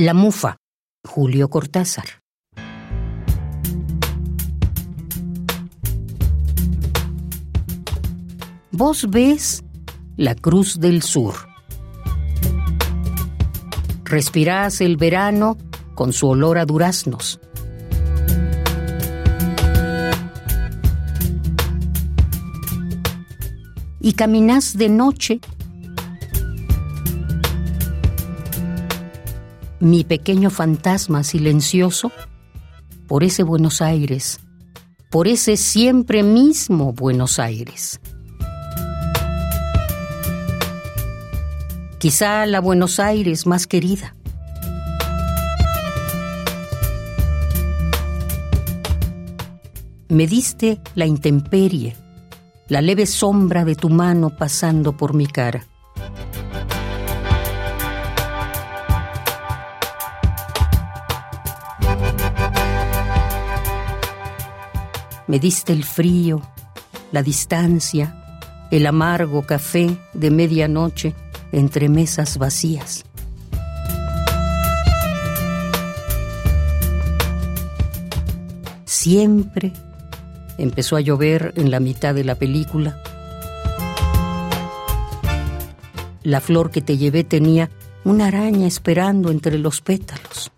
La Mufa, Julio Cortázar. Vos ves la Cruz del Sur. Respirás el verano con su olor a duraznos. Y caminás de noche mi pequeño fantasma silencioso por ese Buenos Aires, por ese siempre mismo Buenos Aires. Quizá la Buenos Aires más querida. Me diste la intemperie, la leve sombra de tu mano pasando por mi cara. Me diste el frío, la distancia, el amargo café de medianoche entre mesas vacías. Siempre empezó a llover en la mitad de la película. La flor que te llevé tenía una araña esperando entre los pétalos.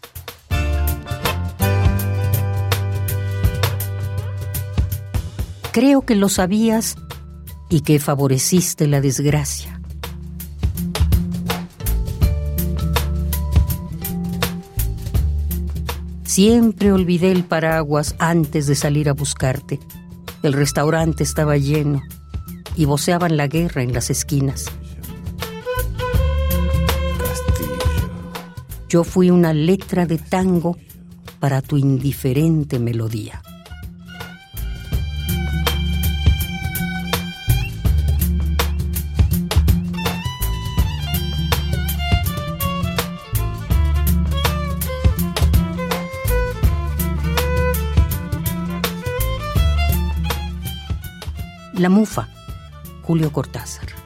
Creo que lo sabías y que favoreciste la desgracia. Siempre olvidé el paraguas antes de salir a buscarte. El restaurante estaba lleno y voceaban la guerra en las esquinas. Yo fui una letra de tango para tu indiferente melodía. La Mufa, Julio Cortázar.